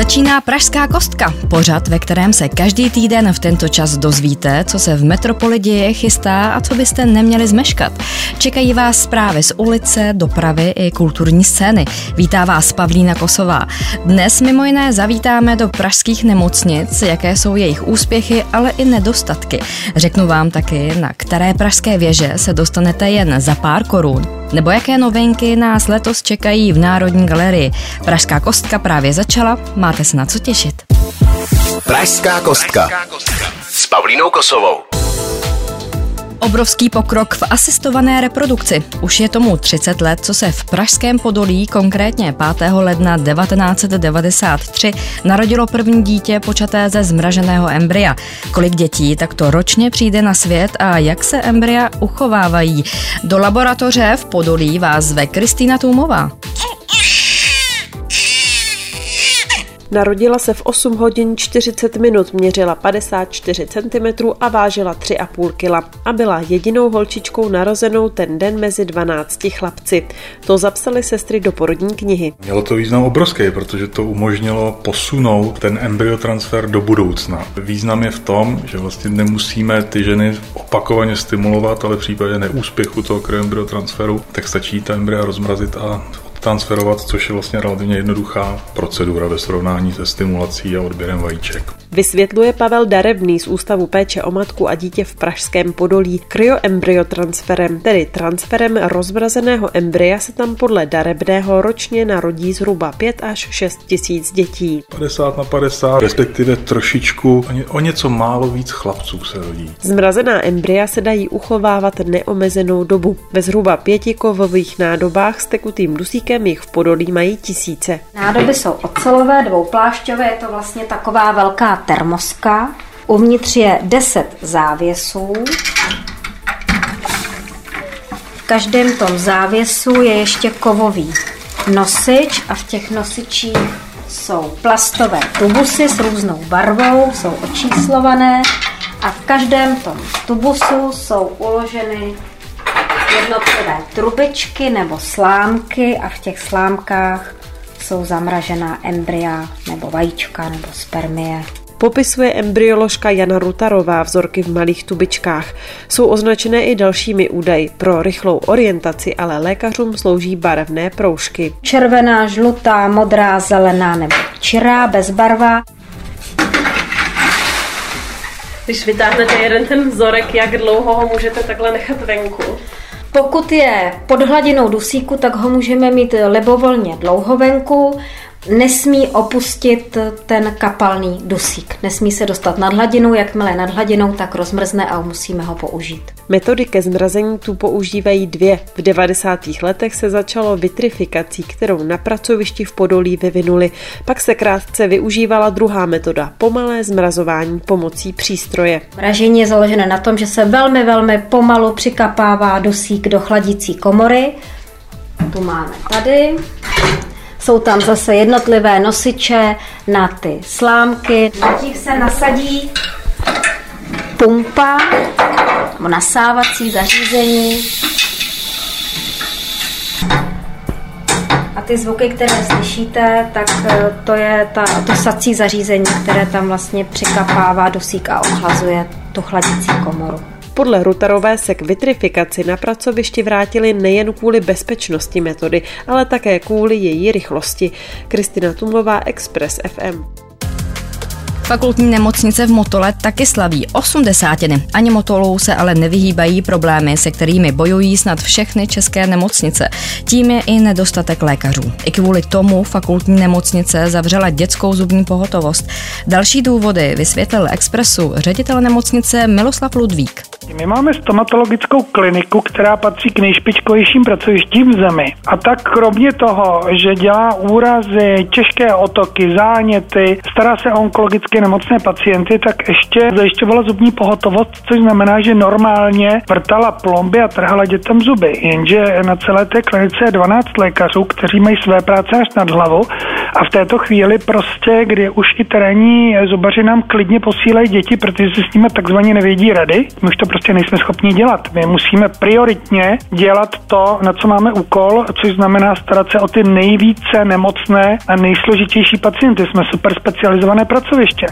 Začíná Pražská kostka, pořad, ve kterém se každý týden v tento čas dozvíte, co se v metropoli děje, chystá a co byste neměli zmeškat. Čekají vás zprávy z ulice, dopravy i kulturní scény. Vítá vás Pavlína Kosová. Dnes mimo jiné zavítáme do pražských nemocnic, jaké jsou jejich úspěchy, ale i nedostatky. Řeknu vám taky, na které pražské věže se dostanete jen za pár korun nebo jaké novinky nás letos čekají v Národní galerii. Pražská kostka právě začala, máte se na co těšit. Pražská kostka s Pavlínou Kosovou. Obrovský pokrok v asistované reprodukci. Už je tomu 30 let, co se v Pražském Podolí, konkrétně 5. ledna 1993, narodilo první dítě počaté ze zmraženého embrya. Kolik dětí takto ročně přijde na svět a jak se embrya uchovávají? Do laboratoře v Podolí vás zve Kristýna Tůmová. Narodila se v 8 hodin 40 minut, měřila 54 cm a vážila 3,5 kg a byla jedinou holčičkou narozenou ten den mezi 12 chlapci. To zapsali sestry do porodní knihy. Mělo to význam obrovský, protože to umožnilo posunout ten embryotransfer do budoucna. Význam je v tom, že vlastně nemusíme ty ženy opakovaně stimulovat, ale v případě neúspěchu toho embryotransferu, tak stačí ta embrya rozmrazit a transferovat, což je vlastně relativně jednoduchá procedura ve srovnání se stimulací a odběrem vajíček. Vysvětluje Pavel Darebný z Ústavu péče o matku a dítě v Pražském Podolí. Kryoembryotransferem, tedy transferem rozmrazeného embrya se tam podle Darebného ročně narodí zhruba 5 až 6 tisíc dětí. 50 na 50, respektive trošičku, o něco málo víc chlapců se rodí. Zmrazená embrya se dají uchovávat neomezenou dobu. Ve zhruba pětikovových nádobách s tekutým dusíkem jich v Podolí mají tisíce. Nádoby jsou ocelové, dvouplášťové, je to vlastně taková velká termoska. Uvnitř je 10 závěsů. V každém tom závěsu je ještě kovový nosič a v těch nosičích jsou plastové tubusy s různou barvou, jsou očíslované a v každém tom tubusu jsou uloženy jednotlivé trubičky nebo slámky a v těch slámkách jsou zamražená embrya nebo vajíčka nebo spermie. Popisuje embryoložka Jana Rutarová vzorky v malých tubičkách. Jsou označené i dalšími údaji. Pro rychlou orientaci ale lékařům slouží barevné proužky. Červená, žlutá, modrá, zelená nebo čirá, bezbarva. Když vytáhnete jeden ten vzorek, jak dlouho ho můžete takhle nechat venku? Pokud je pod hladinou dusíku, tak ho můžeme mít libovolně dlouho venku nesmí opustit ten kapalný dusík. Nesmí se dostat nad hladinu, jakmile nad hladinou, tak rozmrzne a musíme ho použít. Metody ke zmrazení tu používají dvě. V 90. letech se začalo vitrifikací, kterou na pracovišti v Podolí vyvinuli. Pak se krátce využívala druhá metoda, pomalé zmrazování pomocí přístroje. Mražení je založené na tom, že se velmi, velmi pomalu přikapává dusík do chladící komory. Tu máme tady. Jsou tam zase jednotlivé nosiče na ty slámky. Na těch se nasadí pumpa nasávací zařízení. A ty zvuky, které slyšíte, tak eh, to je ta, to sací zařízení, které tam vlastně přikapává dusík a ochlazuje tu chladící komoru. Podle Rutarové se k vitrifikaci na pracovišti vrátili nejen kvůli bezpečnosti metody, ale také kvůli její rychlosti. Kristina Tumová, Express FM. Fakultní nemocnice v Motole taky slaví osmdesátiny. Ani Motolou se ale nevyhýbají problémy, se kterými bojují snad všechny české nemocnice. Tím je i nedostatek lékařů. I kvůli tomu fakultní nemocnice zavřela dětskou zubní pohotovost. Další důvody vysvětlil Expressu ředitel nemocnice Miloslav Ludvík. My máme stomatologickou kliniku, která patří k nejšpičkovějším pracovištím v zemi. A tak kromě toho, že dělá úrazy, těžké otoky, záněty, stará se o nemocné pacienty, tak ještě zajišťovala zubní pohotovost, což znamená, že normálně vrtala plomby a trhala dětem zuby. Jenže na celé té klinice je 12 lékařů, kteří mají své práce až nad hlavu A v této chvíli prostě, kdy už i terénní zubaři nám klidně posílají děti, protože si s nimi takzvaně nevědí rady, my už to prostě nejsme schopni dělat. My musíme prioritně dělat to, na co máme úkol, což znamená starat se o ty nejvíce nemocné a nejsložitější pacienty. Jsme super specializované pracoviště.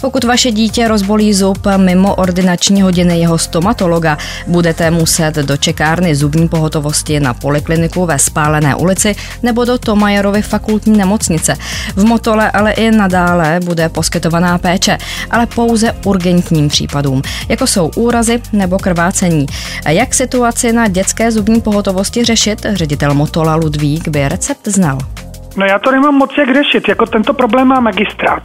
Pokud vaše dítě rozbolí zub mimo ordinační hodiny jeho stomatologa, budete muset do čekárny zubní pohotovosti na polikliniku ve Spálené ulici nebo do Tomajerovy fakultní nemocnice. V Motole ale i nadále bude poskytovaná péče, ale pouze urgentním případům, jako jsou úrazy nebo krvácení. Jak situaci na dětské zubní pohotovosti řešit, ředitel Motola Ludvík by recept znal. No já to nemám moc jak řešit, jako tento problém má magistrát,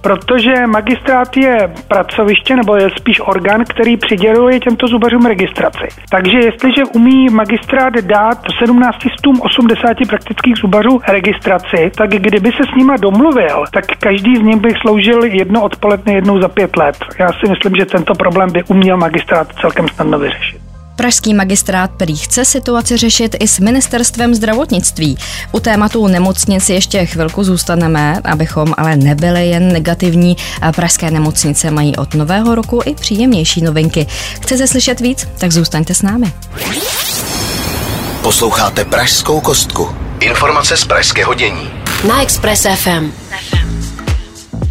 protože magistrát je pracoviště nebo je spíš orgán, který přiděluje těmto zubařům registraci. Takže jestliže umí magistrát dát 17 80 praktických zubařů registraci, tak kdyby se s nima domluvil, tak každý z nich by sloužil jedno odpoledne jednou za pět let. Já si myslím, že tento problém by uměl magistrát celkem snadno vyřešit. Pražský magistrát prý chce situaci řešit i s ministerstvem zdravotnictví. U tématu nemocnic ještě chvilku zůstaneme, abychom ale nebyli jen negativní. Pražské nemocnice mají od nového roku i příjemnější novinky. Chcete slyšet víc? Tak zůstaňte s námi. Posloucháte Pražskou kostku. Informace z pražského dění. Na Express FM.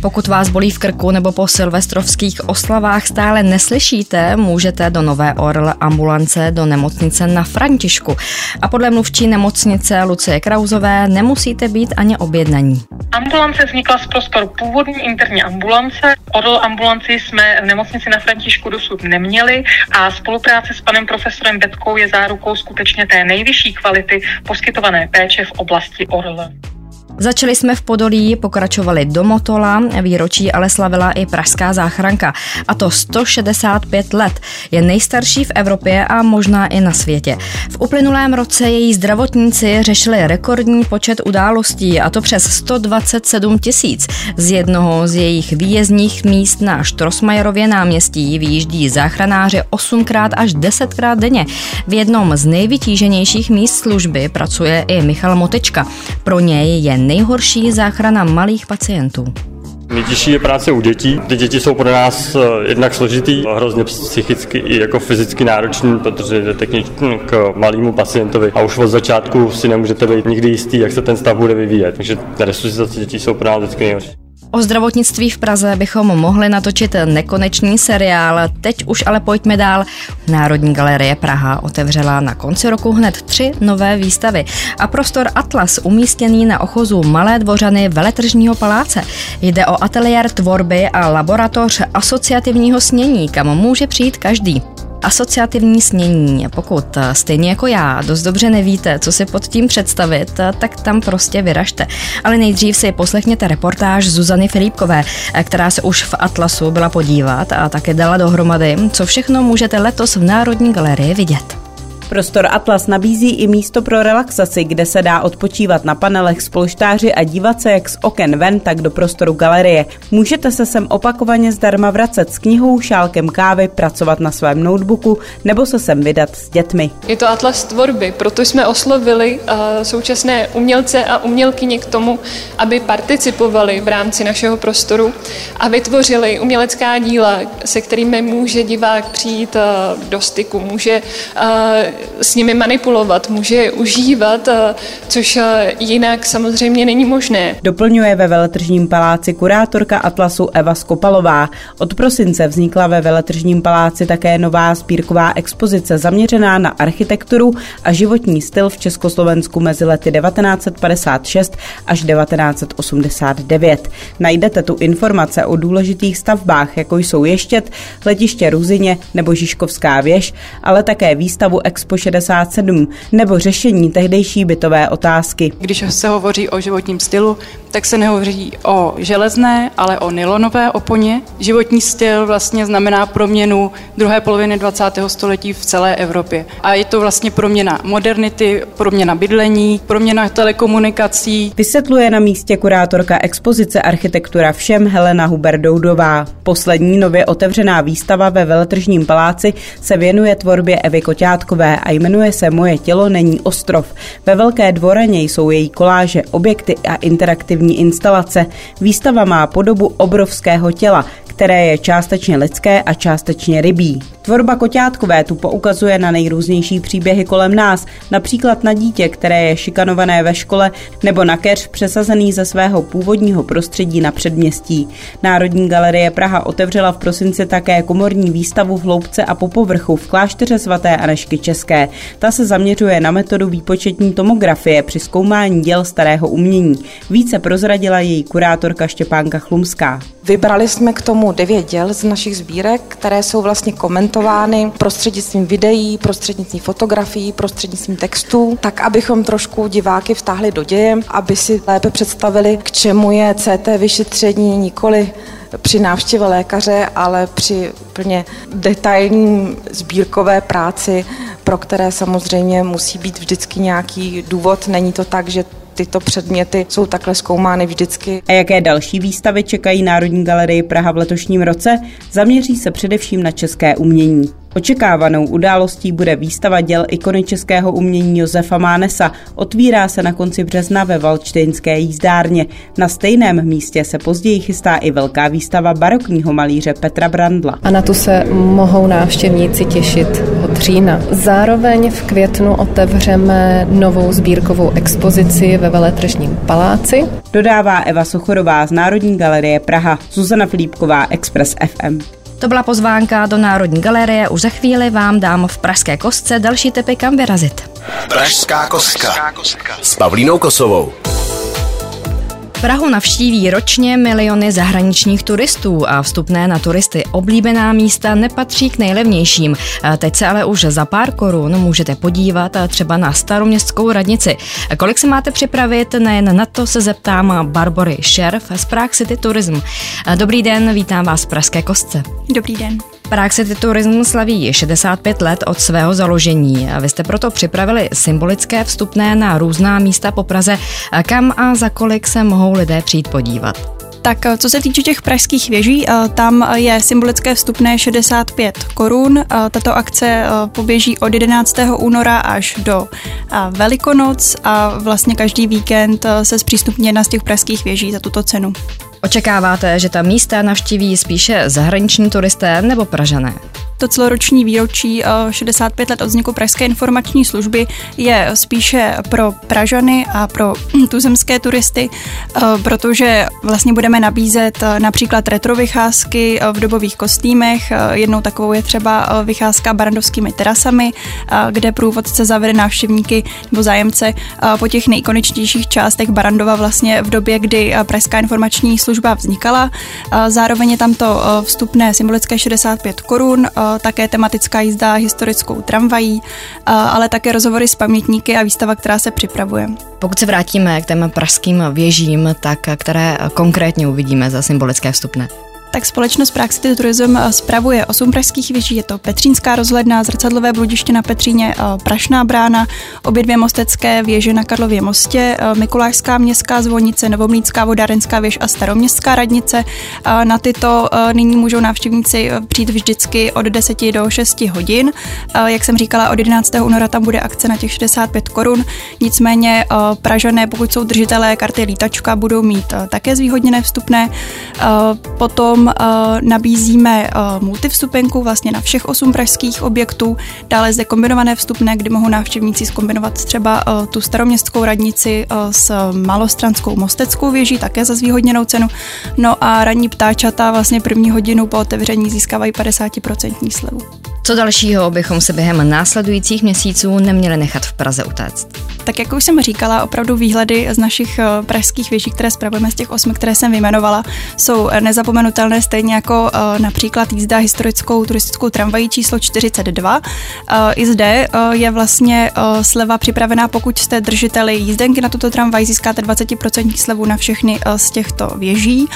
Pokud vás bolí v krku nebo po silvestrovských oslavách stále neslyšíte, můžete do Nové Orl ambulance do nemocnice na Františku. A podle mluvčí nemocnice Lucie Krauzové nemusíte být ani objednaní. Ambulance vznikla z prostoru původní interní ambulance. Orl ambulanci jsme v nemocnici na Františku dosud neměli a spolupráce s panem profesorem Betkou je zárukou skutečně té nejvyšší kvality poskytované péče v oblasti Orl. Začali jsme v Podolí, pokračovali do Motola, výročí ale slavila i Pražská záchranka. A to 165 let. Je nejstarší v Evropě a možná i na světě. V uplynulém roce její zdravotníci řešili rekordní počet událostí, a to přes 127 tisíc. Z jednoho z jejich výjezdních míst na Štrosmajerově náměstí vyjíždí záchranáři 8krát až 10krát denně. V jednom z nejvytíženějších míst služby pracuje i Michal Motečka. Pro něj je nejhorší záchrana malých pacientů. Nejtěžší je práce u dětí. Ty děti jsou pro nás eh, jednak složitý, hrozně psychicky i jako fyzicky náročný, protože jdete k malému pacientovi a už od začátku si nemůžete být nikdy jistý, jak se ten stav bude vyvíjet. Takže resuscitace dětí jsou pro nás vždycky nejhorší. O zdravotnictví v Praze bychom mohli natočit nekonečný seriál, teď už ale pojďme dál. Národní galerie Praha otevřela na konci roku hned tři nové výstavy a prostor Atlas umístěný na ochozu Malé dvořany veletržního paláce. Jde o ateliér tvorby a laboratoř asociativního snění, kam může přijít každý asociativní snění. Pokud eh, stejně jako já dost dobře nevíte, co si pod tím představit, eh, tak tam prostě vyražte. Ale nejdřív si poslechněte reportáž Zuzany Filipkové, eh, která se už v Atlasu byla podívat a také dala dohromady, co všechno můžete letos v Národní galerii vidět. Prostor Atlas nabízí i místo pro relaxaci, kde se dá odpočívat na panelech s polštáři a dívat se jak z oken ven, tak do prostoru galerie. Můžete se sem opakovaně zdarma vracet s knihou, šálkem kávy, pracovat na svém notebooku nebo se sem vydat s dětmi. Je to Atlas tvorby, proto jsme oslovili uh, současné umělce a umělkyně k tomu, aby participovali v rámci našeho prostoru a vytvořili umělecká díla, se kterými může divák přijít uh, do styku, může uh, s nimi manipulovat, může je užívat, což jinak samozřejmě není možné. Doplňuje ve Veletržním paláci kurátorka Atlasu Eva Skopalová. Od prosince vznikla ve Veletržním paláci také nová spírková expozice zaměřená na architekturu a životní styl v Československu mezi lety 1956 až 1989. Najdete tu informace o důležitých stavbách, jako jsou Ještět, letiště Ruzině nebo Žižkovská věž, ale také výstavu expozice Expo 67 nebo řešení tehdejší bytové otázky. Když se hovoří o životním stylu, tak se nehovoří o železné, ale o nylonové oponě. Životní styl vlastně znamená proměnu druhé poloviny 20. století v celé Evropě. A je to vlastně proměna modernity, proměna bydlení, proměna telekomunikací. Vysvětluje na místě kurátorka expozice Architektura všem Helena Huberdoudová. Poslední nově otevřená výstava ve Veletržním paláci se věnuje tvorbě Evy Koťátkové a jmenuje se Moje tělo není ostrov. Ve Velké dvoreně jsou její koláže, objekty a interaktivní instalace. Výstava má podobu obrovského těla, které je částečně lidské a částečně rybí. Tvorba Koťátkové tu poukazuje na nejrůznější příběhy kolem nás, například na dítě, které je šikanované ve škole, nebo na keř přesazený ze svého původního prostředí na předměstí. Národní galerie Praha otevřela v prosinci také komorní výstavu v hloubce a po povrchu v klášteře svaté Anešky České. Ta se zaměřuje na metodu výpočetní tomografie při zkoumání děl starého umění. Více prozradila její kurátorka Štěpánka Chlumská. Vybrali jsme k tomu devět děl z našich sbírek, které jsou vlastně komentovány prostřednictvím videí, prostřednictvím fotografií, prostřednictvím textů, tak abychom trošku diváky vtáhli do děje, aby si lépe představili, k čemu je CT vyšetření nikoli při návštěvě lékaře, ale při plně detailní sbírkové práci, pro které samozřejmě musí být vždycky nějaký důvod. Není to tak, že tyto předměty jsou takhle zkoumány vždycky. A jaké další výstavy čekají Národní galerii Praha v letošním roce? Zaměří se především na české umění. Očekávanou událostí bude výstava děl ikony českého umění Josefa Mánesa. Otvírá se na konci března ve Valčtejnské jízdárně. Na stejném místě se později chystá i velká výstava barokního malíře Petra Brandla. A na tu se mohou návštěvníci těšit od října. Zároveň v květnu otevřeme novou sbírkovou expozici ve Veletržním paláci. Dodává Eva Sochorová z Národní galerie Praha, Zuzana Filipková, Express FM. To byla pozvánka do Národní galerie. Už za chvíli vám dám v Pražské kostce další typy, kam vyrazit. Pražská kostka s Pavlínou Kosovou. Prahu navštíví ročně miliony zahraničních turistů a vstupné na turisty oblíbená místa nepatří k nejlevnějším. Teď se ale už za pár korun můžete podívat třeba na staroměstskou radnici. Kolik se máte připravit, nejen na to se zeptám Barbory Šerf z Prague City Tourism. Dobrý den, vítám vás v Pražské kostce. Dobrý den. Prague City Tourism slaví 65 let od svého založení. Vy jste proto připravili symbolické vstupné na různá místa po Praze. Kam a za kolik se mohou lidé přijít podívat? Tak co se týče těch pražských věží, tam je symbolické vstupné 65 korun. Tato akce poběží od 11. února až do Velikonoc a vlastně každý víkend se zpřístupní jedna z těch pražských věží za tuto cenu. Očekáváte, že ta místa navštíví spíše zahraniční turisté nebo Pražané? To celoroční výročí 65 let od vzniku Pražské informační služby je spíše pro Pražany a pro tuzemské turisty, protože vlastně budeme nabízet například retro vycházky v dobových kostýmech. Jednou takovou je třeba vycházka barandovskými terasami, kde průvodce zavede návštěvníky nebo zájemce po těch nejikoničtějších částech Barandova vlastně v době, kdy Pražská informační služba vznikala. Zároveň je tam to vstupné symbolické 65 korun, také tematická jízda historickou tramvají, ale také rozhovory s pamětníky a výstava, která se připravuje. Pokud se vrátíme k těm pražským věžím, tak které konkrétně uvidíme za symbolické vstupné? Tak společnost Praxity Tourism eh, spravuje osm pražských věží. Je to Petřínská rozhledna, zrcadlové bludiště na Petříně, eh, Prašná brána, obě dvě mostecké věže na Karlově mostě, eh, Mikulášská městská zvonice, Novomlícká vodárenská věž a Staroměstská radnice. Na tyto nyní můžou návštěvníci přijít vždycky od 10 do 6 hodin. Jak jsem říkala, od 11. února tam bude akce na těch 65 korun. Nicméně Pražané, pokud jsou držitelé karty lítačka, budou mít také zvýhodněné vstupné. Potom uh, nabízíme uh, multivstupenku vlastně na všech osm pražských objektů. Dále zde kombinované vstupné, kdy mohou návštěvníci zkombinovat třeba uh, tu staroměstskou radnici s malostranskou mosteckou věží, také za zvýhodněnou cenu. No a ranní ptáčata vlastně první hodinu po otevření získávají 50% slevu. Co dalšího bychom se během následujících měsíců neměli nechat v Praze utéct? Tak jak už jsem říkala, opravdu výhledy z našich pražských věží, které spravujeme z těch osmi, které jsem vyjmenovala, jsou nezapomenutelné stejně jako například jízda historickou turistickou tramvají číslo 42. I zde je vlastně sleva připravená, pokud jste držiteli jízdenky na tuto tramvaj, získáte 20% slevu na všechny z těchto věží.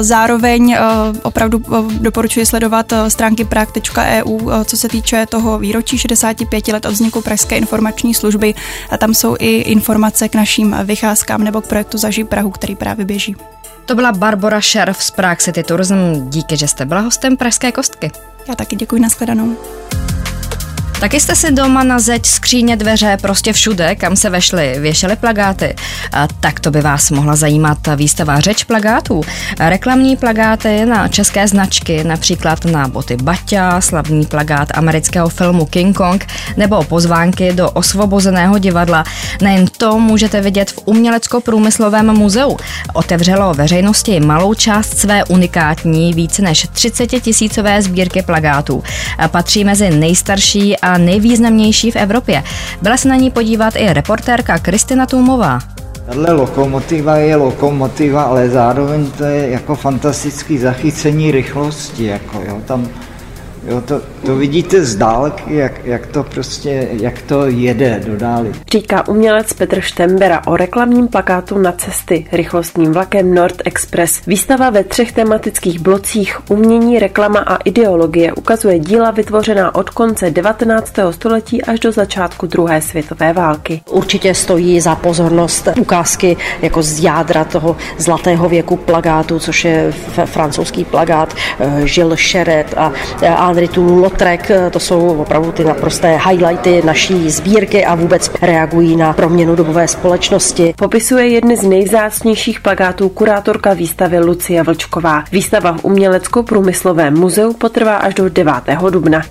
Zároveň opravdu doporučuji sledovat stránky prag.eu co se týče toho výročí 65 let od vzniku Pražské informační služby. A tam jsou i informace k našim vycházkám nebo k projektu Zažij Prahu, který právě běží. To byla Barbara Šerf z Prague City Tourism. Díky, že jste byla hostem Pražské kostky. Já taky děkuji, nashledanou. Taky jste si doma na zeď, skříně, dveře, prostě všude, kam se vešly, věšely plagáty. A tak to by vás mohla zajímat výstava Řeč plagátů. Reklamní plagáty na české značky, například na boty Baťa, slavný plagát amerického filmu King Kong nebo pozvánky do osvobozeného divadla. Nejen to můžete vidět v Umělecko-průmyslovém muzeu. Otevřelo veřejnosti malou část své unikátní více než 30 tisícové sbírky plagátů. Patří mezi nejstarší a nejvýznamnější v Evropě. Byla se na ní podívat i reportérka Kristina Tůmová. Tahle lokomotiva je lokomotiva, ale zároveň to je jako fantastický zachycení rychlosti. Jako, jo, tam Jo, to, to vidíte z dálky, jak, jak to prostě, jak to jede do dály. Říká umělec Petr Štembera o reklamním plakátu na cesty rychlostním vlakem Nord Express. Výstava ve třech tematických blocích umění, reklama a ideologie ukazuje díla vytvořená od konce 19. století až do začátku druhé světové války. Určitě stojí za pozornost ukázky jako z jádra toho zlatého věku plagátu, což je francouzský plagát Žil eh, Šeret a, a Henry Lotrek, to jsou opravdu ty naprosté highlighty naší sbírky a vůbec reagují na proměnu dobové společnosti. Popisuje jedny z nejzácnějších plagátů kurátorka výstavy Lucie Vlčková. Výstava v Umělecko-průmyslovém muzeu potrvá až do 9. dubna.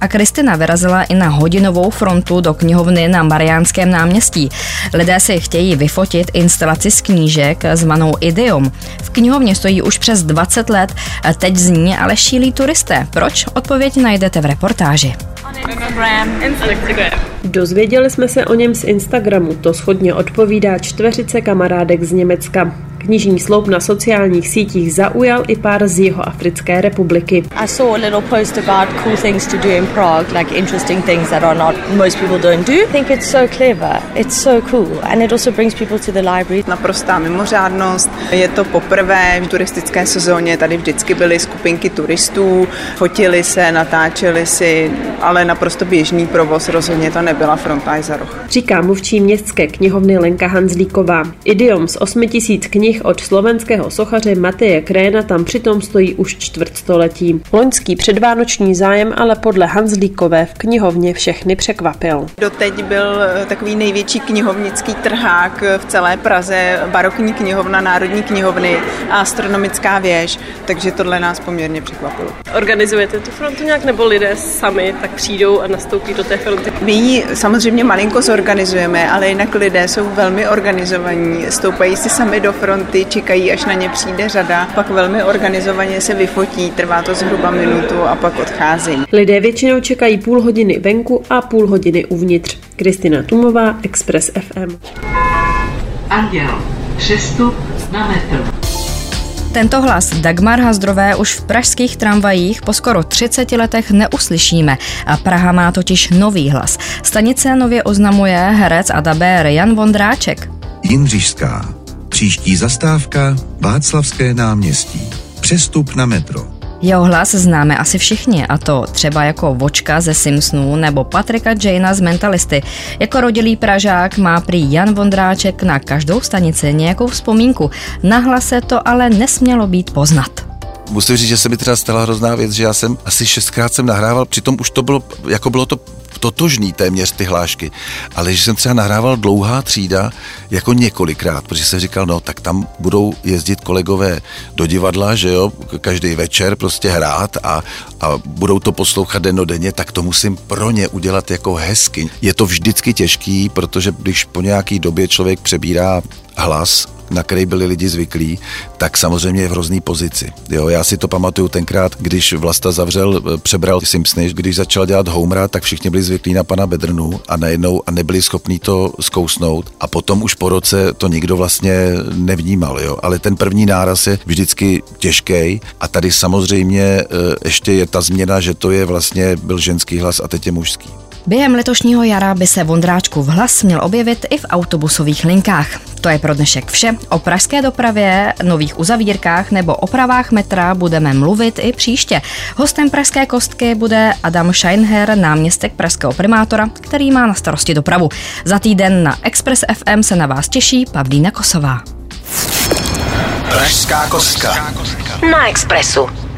A Kristina vyrazila i na hodinovou frontu do knihovny na Mariánském náměstí. Lidé si chtějí vyfotit instalaci z knížek zvanou Idiom. V knihovně stojí už přes 20 let, teď z ní ale šílí turisté. Proč? Odpověď najdete v reportáži. Instagram. Instagram. Dozvěděli jsme se o něm z Instagramu, to schodně odpovídá čtveřice kamarádek z Německa. Knižní sloup na sociálních sítích zaujal i pár z jeho Africké republiky. I saw a little post about cool things to do in Prague, like interesting things that are not most people don't do. I think it's so clever, it's so cool and it also brings people to the library. Naprostá mimořádnost. Je to poprvé v turistické sezóně, tady vždycky byly skupinky turistů, fotili se, natáčeli si, ale naprosto běžný provoz, rozhodně to nebyla fronta za roh. Říká mluvčí městské knihovny Lenka Hanzlíková. Idiom z 8000 knih od slovenského sochaře Mateje Kréna tam přitom stojí už čtvrtstoletí. Loňský předvánoční zájem ale podle Hanzlíkové v knihovně všechny překvapil. Doteď byl eh, takový největší knihovnický trhák v celé Praze, barokní knihovna Národní knihovny a astronomická věž, takže tohle nás poměrně překvapilo. Organizujete tu frontu nějak nebo lidé sami tak přijdou a nastoupí do té fronty? My ji samozřejmě malinko zorganizujeme, ale jinak lidé jsou velmi organizovaní, stoupají si sami do fronty, čekají, až na ně přijde řada, pak velmi organizovaně se vyfotí, trvá to zhruba minutu a pak odcházejí. Lidé většinou čekají půl hodiny venku a půl hodiny uvnitř. Kristina Tumová, Express FM. Anděl, přestup na metro. Tento hlas Dagmar Hazdrové už v pražských tramvajích po skoro 30 letech neuslyšíme. A Praha má totiž nový hlas. Stanice nově oznamuje herec a dabér Jan Vondráček. Jindřišská. Příští zastávka Václavské náměstí. Přestup na metro. Jeho hlas známe asi všichni, a to třeba jako Vočka ze Simpsonů nebo Patrika Jana z Mentalisty. Jako rodilý Pražák má prý Jan Vondráček na každou stanici nějakou vzpomínku. Na hlase to ale nesmělo být poznat musím říct, že se mi třeba stala hrozná věc, že já jsem asi šestkrát jsem nahrával, přitom už to bylo, jako bylo to totožný téměř ty hlášky, ale že jsem třeba nahrával dlouhá třída jako několikrát, protože jsem říkal, no tak tam budou jezdit kolegové do divadla, že jo, každý večer prostě hrát a, a budou to poslouchat denodenně, tak to musím pro ně udělat jako hezky. Je to vždycky těžký, protože když po nějaký době člověk přebírá hlas na který byli lidi zvyklí, tak samozřejmě je v hrozný pozici. Jo, já si to pamatuju tenkrát, když Vlasta zavřel, eh, přebral Simpsony, když začal dělat Homera, tak všichni byli zvyklí na pana Bedrnu a najednou a nebyli schopní to zkousnout. A potom už po roce to nikdo vlastně nevnímal, jo. Ale ten první náraz je vždycky těžký a tady samozřejmě eh, ještě je ta změna, že to je vlastně byl ženský hlas a teď je mužský. Během letošního jara by se Vondráčku v hlas měl objevit i v autobusových linkách. To je pro dnešek vše. O pražské dopravě, nových uzavírkách nebo opravách metra budeme mluvit i příště. Hostem Pražské kostky bude Adam Scheinher, náměstek pražského primátora, který má na starosti dopravu. Za týden na Express FM se na vás těší Pavlína Kosová. Pražská kostka. Na Expressu.